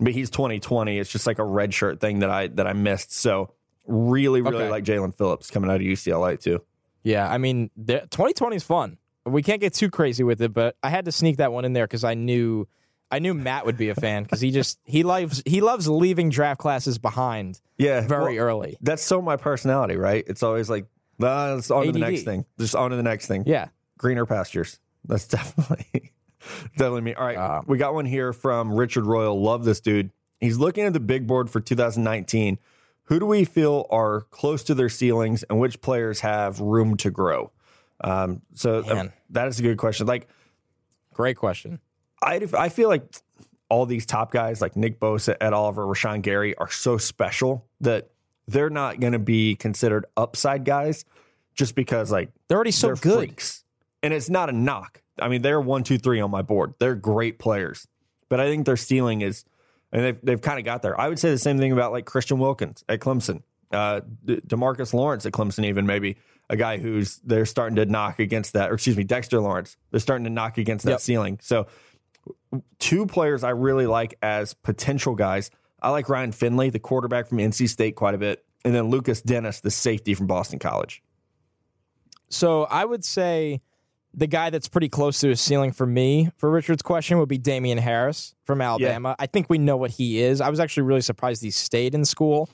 but he's 2020. It's just like a red shirt thing that I that I missed. So really, really Okay. like Jaelan Phillips coming out of UCLA too. Yeah, I mean, the- 2020 is fun. We can't get too crazy with it, but I had to sneak that one in there because I knew, I knew Matt would be a fan because he just he loves he loves leaving draft classes behind Yeah, very well, early. That's so my personality, right? It's always like, uh, it's on to the next thing. Just on to the next thing. Yeah, Greener pastures. That's <laughs> definitely definitely me. All right, Uh, we got one here from Richard Royal. Love this dude. He's looking at the big board for 2019. Who do we feel are close to their ceilings, and which players have room to grow? Um, so uh, that is a good question. Like great question. I, I feel like all these top guys like Nick Bosa, Ed Oliver, Rashan Gary are so special that they're not going to be considered upside guys just because like They're already so they're good. freaks. And it's not a knock. I mean, they're one, two, three on my board. They're great players, but I think their ceiling is, and they've they've kind of got there. I would say the same thing about like Christian Wilkins at Clemson, uh, De- Demarcus Lawrence at Clemson, even maybe a guy who's they're starting to knock against that, or excuse me, Dexter Lawrence. They're starting to knock against that Yep. ceiling. So, two players I really like as potential guys. I like Ryan Finley, the quarterback from NC State, quite a bit, and then Lukas Denis, the safety from Boston College. So I would say the guy that's pretty close to his ceiling for me for Richard's question would be Damien Harris from Alabama. I think we know what he is. I was actually really surprised he stayed in school.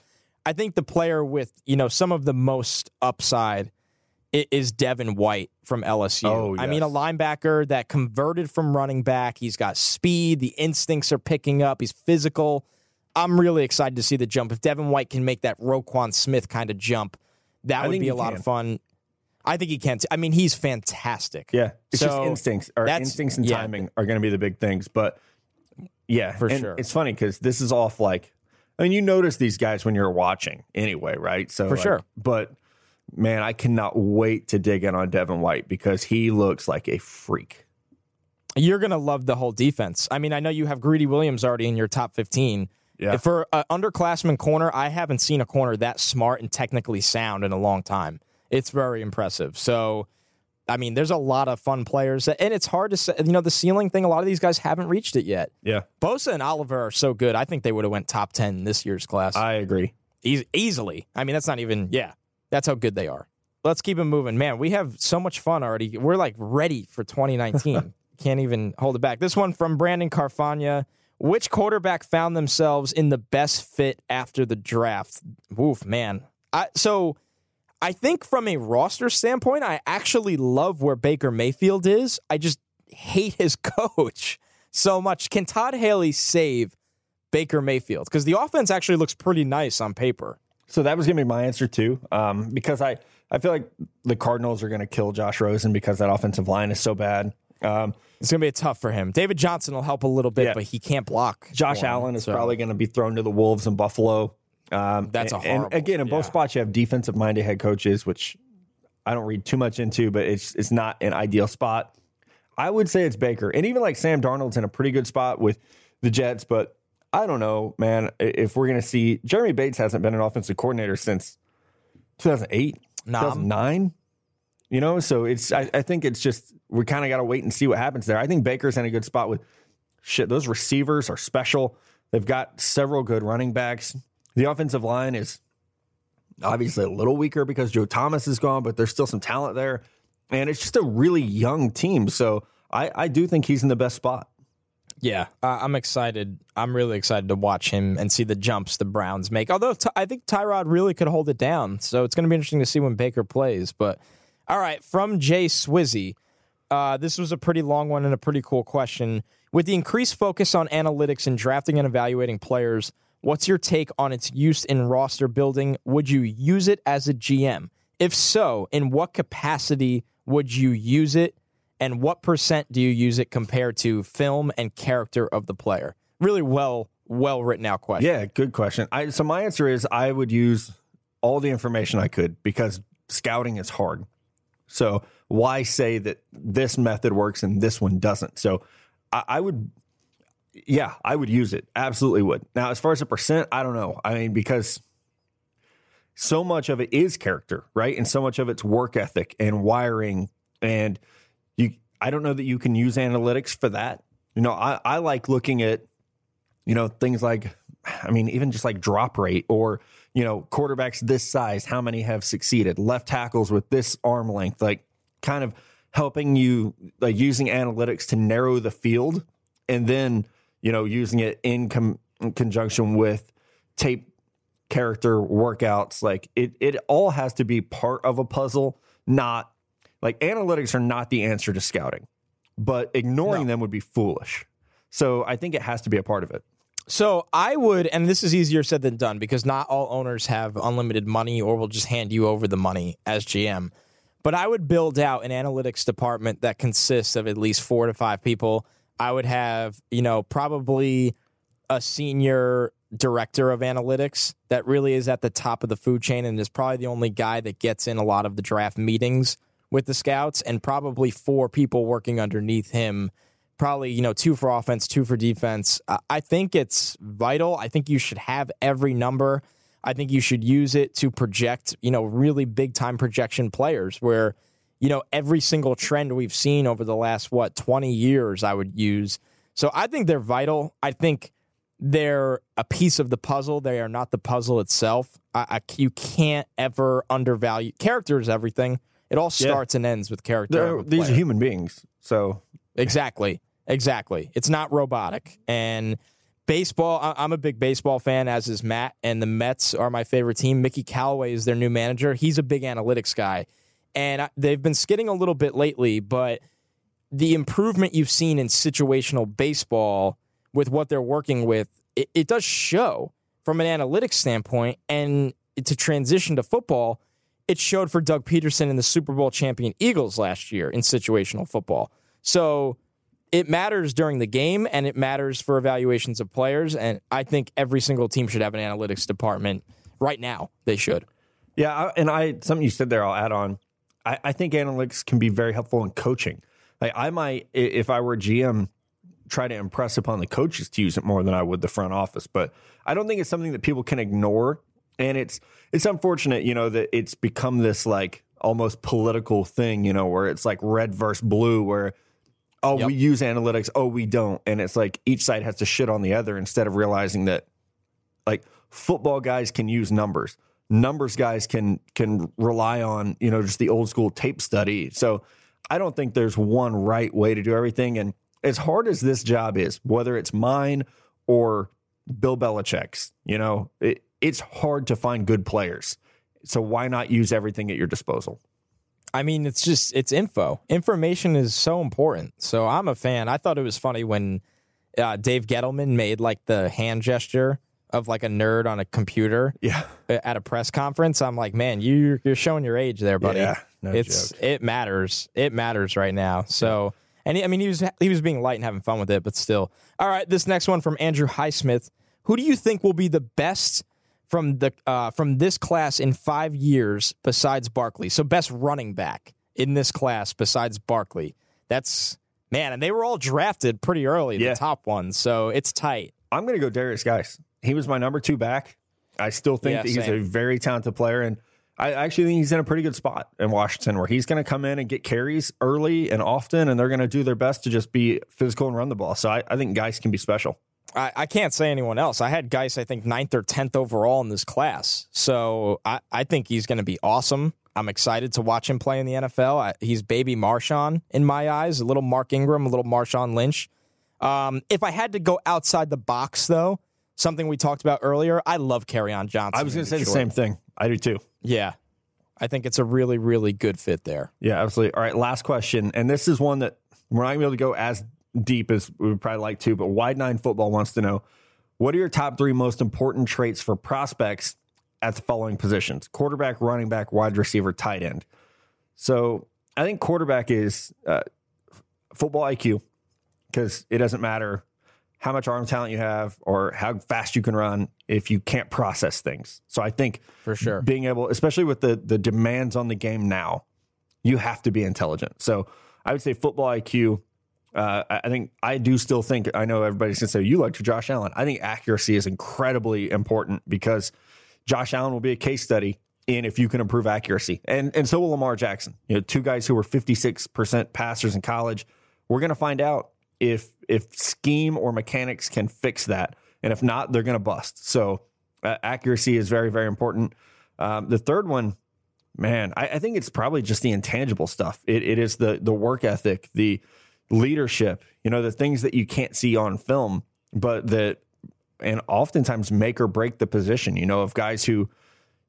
I think the player with you know some of the most upside is Devin White from LSU. Oh, I mean, a linebacker that converted from running back. He's got speed. The instincts are picking up. He's physical. I'm really excited to see the jump. If Devin White can make that Roquan Smith kind of jump, that I would be a lot can. of fun. I think he can. T- I mean, he's fantastic. Yeah, it's just instincts. That's- instincts and yeah. timing are going to be the big things. But yeah, For and sure. It's funny because this is off like, I mean, you notice these guys when you're watching anyway, right? So For like, sure. But man, I cannot wait to dig in on Devin White because he looks like a freak. You're gonna love the whole defense. I mean, I know you have Greedy Williams already in your top 15. Yeah. For an underclassman corner, I haven't seen a corner that smart and technically sound in a long time. It's very impressive. So, I mean, there's a lot of fun players, and it's hard to say. You know, the ceiling thing. A lot of these guys haven't reached it yet. Yeah, Bosa and Oliver are so good. I think they would have went top 10 in this year's class. I agree. Eas- easily. I mean, that's not even, yeah, that's how good they are. Let's keep it moving. Man, we have so much fun already. We're like ready for 2019. <laughs> Can't even hold it back. This one from Brandon Carfagna. Which quarterback found themselves in the best fit after the draft? Woof, man. I, so I think from a roster standpoint, I actually love where Baker Mayfield is. I just hate his <laughs> coach so much. Can Todd Haley save Baker Mayfield? Because the offense actually looks pretty nice on paper. So that was going to be my answer too, um, because I I feel like the Cardinals are going to kill Josh Rosen because that offensive line is so bad. Um, It's gonna be tough for him. David Johnson will help a little bit, Yeah. but he can't block. Josh him, Allen is so- probably going to be thrown to the Wolves in Buffalo. Um, That's a and- and again in both yeah. spots you have defensive minded head coaches, which I don't read too much into, but it's it's not an ideal spot. I would say it's Baker, and even like Sam Darnold's in a pretty good spot with the Jets, but I don't know, man. If we're going to see Jeremy Bates hasn't been an offensive coordinator since 2008, Nah. 2009. You know, so it's I, I think it's just we kind of got to wait and see what happens there. I think Baker's in a good spot with shit. Those receivers are special. They've got several good running backs. The offensive line is obviously a little weaker because Joe Thomas is gone, but there's still some talent there. And it's just a really young team. So I, I do think he's in the best spot. Yeah, uh, I'm excited. I'm really excited to watch him and see the jumps the Browns make. Although I think Tyrod really could hold it down, so it's going to be interesting to see when Baker plays. But all right, from Jay Swizzy, uh, this was a pretty long one and a pretty cool question. With the increased focus on analytics and drafting and evaluating players, what's your take on its use in roster building? Would you use it as a GM? If so, in what capacity would you use it? And what percent do you use it compared to film and character of the player? Really well, well written out question. Yeah, good question. I, so my answer is I would use all the information I could because scouting is hard. So why say that this method works and this one doesn't? So I, I would, yeah, I would use it. Absolutely would. Now, as far as a percent, I don't know. I mean, because so much of it is character, right? And so much of it's work ethic and wiring. And you, I don't know that you can use analytics for that. You know, I, I like looking at, you know, things like, I mean, even just like drop rate or, you know, quarterbacks this size, how many have succeeded, left tackles with this arm length, like kind of helping you, like using analytics to narrow the field and then, you know, using it in, com- in conjunction with tape character workouts. Like it, it all has to be part of a puzzle, not like analytics are not the answer to scouting, but ignoring them would be foolish. So I think it has to be a part of it. So I would, and this is easier said than done because not all owners have unlimited money or will just hand you over the money as GM. But I would build out an analytics department that consists of at least four to five people. I would have, you know, probably a senior director of analytics that really is at the top of the food chain and is probably the only guy that gets in a lot of the draft meetings with the scouts, and probably four people working underneath him probably you know two for offense, two for defense. I think it's vital. I think you should have every number. I think you should use it to project you know really big time projection players where you know every single trend we've seen over the last what 20 years I would use. So I think they're vital. I think they're a piece of the puzzle. They are not the puzzle itself. I, I, you can't ever undervalue character is everything. It all starts and ends with character. These are human beings. So Exactly. Exactly. It's not robotic. And baseball, I- I'm a big baseball fan, as is Matt, and the Mets are my favorite team. Mickey Callaway is their new manager. He's a big analytics guy. And I- they've been skidding a little bit lately, but the improvement you've seen in situational baseball with what they're working with, it, it does show from an analytics standpoint. And to transition to football, it showed for Doug Pederson and the Super Bowl champion Eagles last year in situational football. So it matters during the game and it matters for evaluations of players. And I think every single team should have an analytics department. Right now, they should. yeah, and I something you said there, I'll add on. I, I think analytics can be very helpful in coaching. Like I might, if I were GM, try to impress upon the coaches to use it more than I would the front office. But I don't think it's something that people can ignore. And it's it's unfortunate, you know, that it's become this like almost political thing, you know, where it's like red versus blue, where oh Yep. we use analytics, oh we don't, and it's like each side has to shit on the other instead of realizing that like football guys can use numbers. Numbers guys can can rely on you know just the old school tape study. So i don't think there's one right way to do everything. And as hard as this job is whether it's mine or bill belichick's you know it, it's hard to find good players so why not use everything at your disposal I mean, it's just it's info. Information is so important. So I'm a fan. I thought it was funny when uh, Dave Gettleman made like the hand gesture of like a nerd on a computer yeah at a press conference. I'm like, man, you you're showing your age there, buddy. Yeah, no it's joke. it matters. It matters right now. So And he, I mean, he was he was being light and having fun with it, but still. All right, this next one from Andrew Highsmith. Who do you think will be the best from the uh, from this class in five years besides Barkley? So best running back in this class besides Barkley. That's man, and they were all drafted pretty early, Yeah. the top ones. So it's tight. I'm going to go Derrius Guice. He was my number two back. I still think Yeah, that he's same. a very talented player, and I actually think he's in a pretty good spot in Washington, where he's going to come in and get carries early and often, and they're going to do their best to just be physical and run the ball. So I, I think Guice can be special. I, I can't say anyone else. I had Guice, I think, ninth or tenth overall in this class. So I, I think he's going to be awesome. I'm excited to watch him play in the NFL. I, he's baby Marshawn in my eyes, a little Mark Ingram, a little Marshawn Lynch. Um, if I had to go outside the box, though, something we talked about earlier, I love Kerryon Johnson. I was going to say the same thing. I do too. Yeah. I think it's a really, really good fit there. Yeah, absolutely. All right, last question, and this is one that we're not going to be able to go as deep as we would probably like to, but Wide Nine Football wants to know what are your top three most important traits for prospects at the following positions: quarterback, running back, wide receiver, tight end. So I think quarterback is uh, football IQ because it doesn't matter how much arm talent you have or how fast you can run if you can't process things. So I think For sure. being able, especially with the the demands on the game now, you have to be intelligent. So I would say football IQ. Uh, I think I do still think I know everybody's gonna say you like to Josh Allen. I think accuracy is incredibly important because Josh Allen will be a case study in if you can improve accuracy, and and so will Lamar Jackson. You know, two guys who were fifty six percent passers in college. We're gonna find out if if scheme or mechanics can fix that, and if not, they're gonna bust. So uh, accuracy is very very important. Um, the third one, man, I, I think it's probably just the intangible stuff. It, it is the the work ethic, the leadership, you know, the things that you can't see on film, but that and oftentimes make or break the position, you know, of guys who,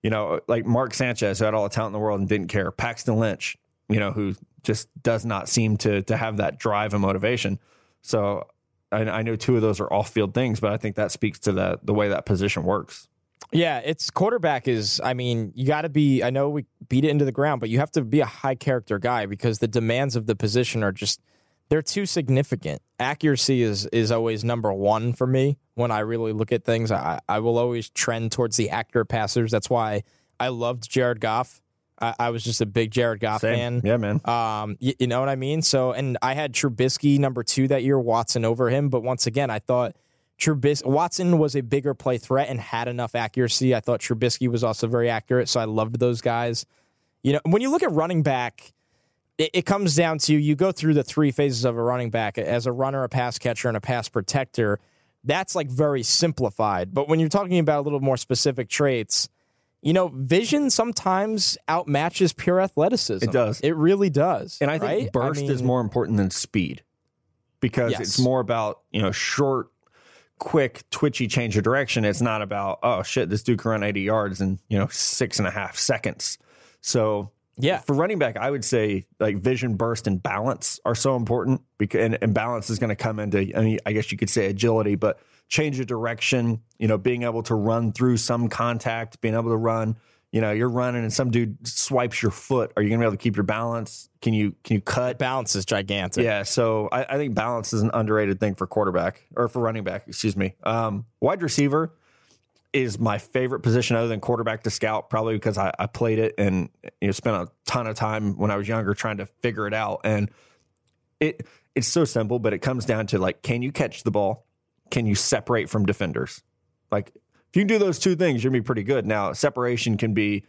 you know, like Mark Sanchez who had all the talent in the world and didn't care. Paxton Lynch, you know, who just does not seem to to have that drive and motivation. So I, I know two of those are off field things, but I think that speaks to the the way that position works. Yeah, it's quarterback is. I mean, you got to be. I know we beat it into the ground, but you have to be a high character guy because the demands of the position are just they're too significant. Accuracy is is always number one for me when I really look at things. I I will always trend towards the accurate passers. That's why I loved Jared Goff. I, I was just a big Jared Goff fan. Yeah, man. Um, you, you know what I mean? So, and I had Trubisky number two that year, Watson over him. But once again, I thought Trubis- Watson was a bigger play threat and had enough accuracy. I thought Trubisky was also very accurate. So I loved those guys. You know, when you look at running back, it, it comes down to you go through the three phases of a running back as a runner, a pass catcher, and a pass protector. That's like very simplified. But when you're talking about a little more specific traits, you know, vision sometimes outmatches pure athleticism. It does. It really does. And I think right? burst is mean, more important than speed because Yes. it's more about, you know, short, quick, twitchy change of direction. It's not about, oh shit, this dude can run 80 yards in, you know, six and a half seconds. So Yeah. for running back, I would say like vision, burst, and balance are so important because and, and balance is going to come into, I mean, I guess you could say agility, but change of direction, you know, being able to run through some contact, being able to run, you know, you're running and some dude swipes your foot. Are you going to be able to keep your balance? Can you, can you cut? Balance is gigantic. Yeah, so I, I think balance is an underrated thing for quarterback or for running back. Excuse me. Um, wide receiver is my favorite position other than quarterback to scout, probably because I, I played it and you know spent a ton of time when I was younger trying to figure it out. And it it's so simple, but it comes down to like, can you catch the ball? Can you separate from defenders? Like if you can do those two things, you're gonna be pretty good. Now separation can be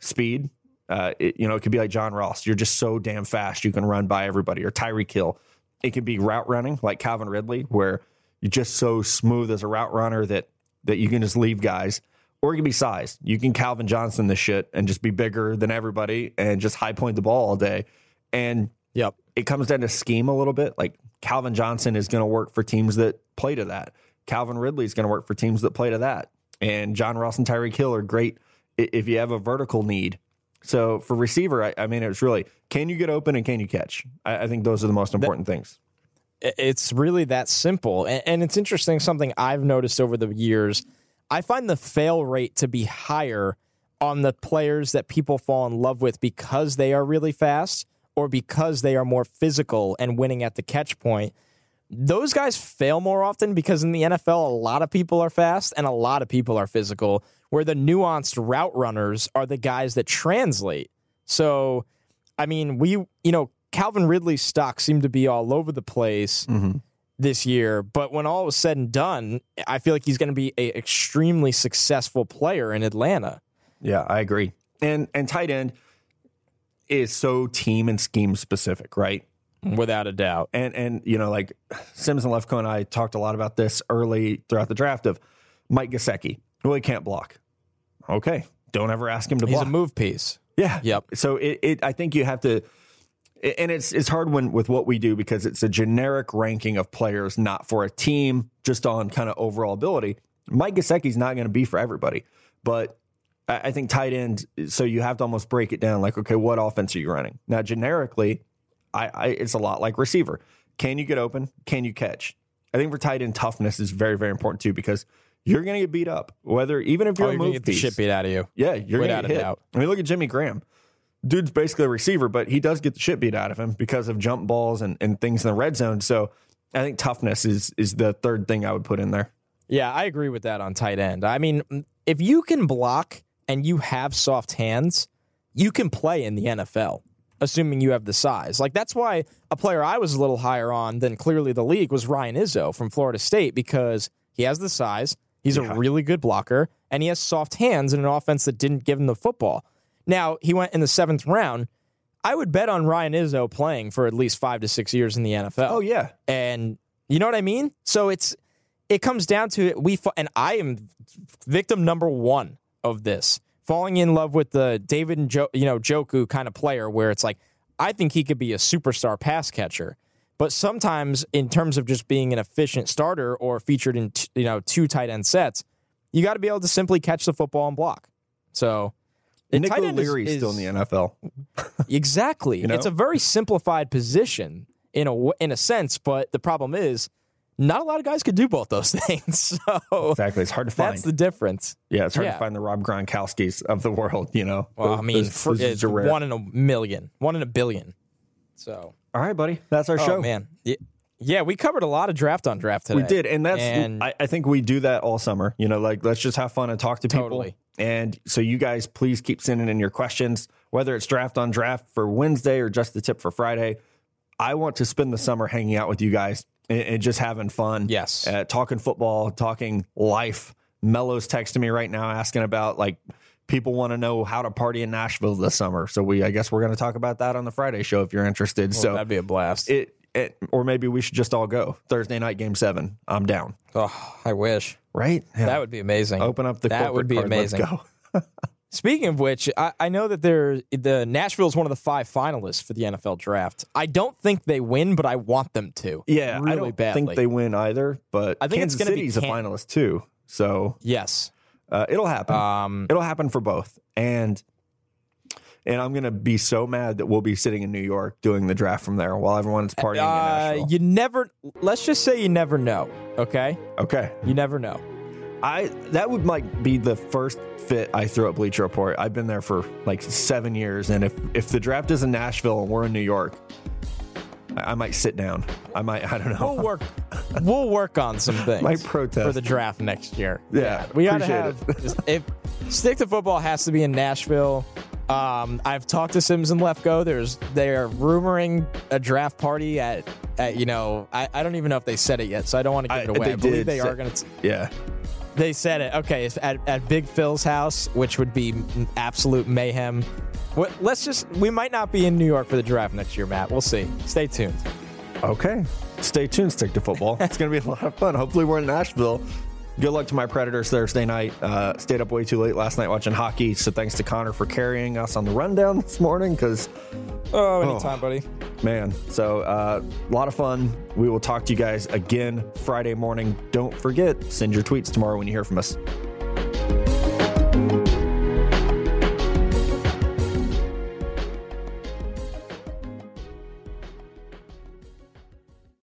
speed. Uh, it, you know, it could be like John Ross. You're just so damn fast, you can run by everybody. Or Tyreek Hill. It could be route running, like Calvin Ridley, where you're just so smooth as a route runner that that you can just leave guys. Or it can be size. You can Calvin Johnson this shit and just be bigger than everybody and just high point the ball all day. And Yep. it comes down to scheme a little bit. Like Calvin Johnson is going to work for teams that play to that. Calvin Ridley is going to work for teams that play to that. And John Ross and Tyreek Hill are great if you have a vertical need. So for receiver, I, I mean, it's really can you get open and can you catch? I, I think those are the most important things. It's really that simple. And it's interesting, something I've noticed over the years. I find the fail rate to be higher on the players that people fall in love with because they are really fast or because they are more physical and winning at the catch point, those guys fail more often because in the NFL, a lot of people are fast and a lot of people are physical, where the nuanced route runners are the guys that translate. So, I mean, we, you know, Calvin Ridley's stock seemed to be all over the place mm-hmm. this year, but when all was said and done, I feel like he's going to be an extremely successful player in Atlanta. Yeah, I agree. And and tight end is so team and scheme specific, right? Without a doubt. And and you know, like Simms and Lefkoe and I talked a lot about this early throughout the draft of Mike Gesicki. Well, he can't block. Okay, don't ever ask him to He's block. a move piece. Yeah. Yep. So it, it I think you have to and it's it's hard when with what we do because it's a generic ranking of players, not for a team, just on kind of overall ability. Mike Gesicki's not going to be for everybody, but I, I think tight end. So you have to almost break it down. Like, okay, what offense are you running now? Generically, I, I it's a lot like receiver. Can you get open? Can you catch? I think for tight end, toughness is very very important too because you're going to get beat up. Whether even if you're Oh, a you're going move to get the piece, shit beat out of you. yeah, you're going to a get hit. doubt. I mean, look at Jimmy Graham. Dude's basically a receiver, but he does get the shit beat out of him because of jump balls and, and things in the red zone. So I think toughness is is the third thing I would put in there. Yeah, I agree with that on tight end. I mean, if you can block and you have soft hands, you can play in the NFL, assuming you have the size. Like that's why a player I was a little higher on than clearly the league was Ryan Izzo from Florida State because he has the size, he's Yeah. a really good blocker, and he has soft hands in an offense that didn't give him the football. Now, he went in the seventh round. I would bet on Ryan Izzo playing for at least five to six years in the NFL Oh yeah, and you know what I mean. So it's it comes down to it. We and I am victim number one of this falling in love with the David and jo- you know Njoku kind of player, where it's like I think he could be a superstar pass catcher, but sometimes in terms of just being an efficient starter or featured in t- you know two tight end sets, you got to be able to simply catch the football and block. So. The Nick end is- O'Leary's still in the NFL. <laughs> Exactly. You know? It's a very simplified position in a in a sense, but the problem is not a lot of guys could do both those <laughs> things. So Exactly, it's hard to find. that's the difference. yeah, it's hard yeah. to find the Rob Gronkowski's of the world. You know, Well, I mean, those- for, those it's one in a million, one in a billion. So, All right, buddy, that's our oh show. man, yeah, yeah, we covered a lot of draft on draft today. We did, and that's And- I, I think we do that all summer. You know, like let's just have fun and talk to people. Totally. And so you guys, please keep sending in your questions, whether it's draft on draft for Wednesday or just the tip for Friday. I want to spend the summer hanging out with you guys and, and just having fun. Yes. uh, talking football, talking life. Mello's texting me right now asking about like people want to know how to party in Nashville this summer. So we, I guess, we're going to talk about that on the Friday show if you're interested. Well, so that'd be a blast. it, it, or maybe we should just all go Thursday night, game seven. I'm down. oh, I wish Right? Yeah. that would be amazing. Open up the That would be card. amazing. Let's go. <laughs> Speaking of which, I, I know that they're the Nashville is one of the five finalists for the NFL draft. I don't think they win, but I want them to. Yeah, really I don't badly. think they win either, but I think it's Kansas gonna be City's a finalist too. So Yes. uh, it'll happen. Um, it'll happen for both. And and I'm gonna be so mad that we'll be sitting in New York doing the draft from there while everyone's partying in uh, Nashville. you never. Let's just say you never know. Okay, okay. you never know. I that would like be the first fit I throw at Bleacher Report. I've been there for like seven years, and if if the draft is in Nashville and we're in New York, I, I might sit down. I might. I don't know. We'll work. <laughs> we'll work on some things. Might protest. for the draft next year. Yeah, we gotta have. if stick to football has to be in Nashville. Um, I've talked to Simms and Lefkoe. There's they're rumoring a draft party at, at you know I, I don't even know if they said it yet, so I don't want to give I- it away. they I believe they say- are going to. yeah. They said it. Okay, it's at, at Big Phil's house, which would be absolute mayhem. What, let's just. We might not be in New York for the draft next year, Matt. We'll see. Stay tuned. Okay. Stay tuned, stick to football. <laughs> it's going to be a lot of fun. Hopefully, we're in Nashville. Good luck to my Predators Thursday night. Uh, stayed up way too late last night watching hockey. So thanks to Connor for carrying us on the rundown this morning because, Oh, anytime, buddy. man, so uh, a lot of fun. We will talk to you guys again Friday morning. Don't forget, send your tweets tomorrow when you hear from us.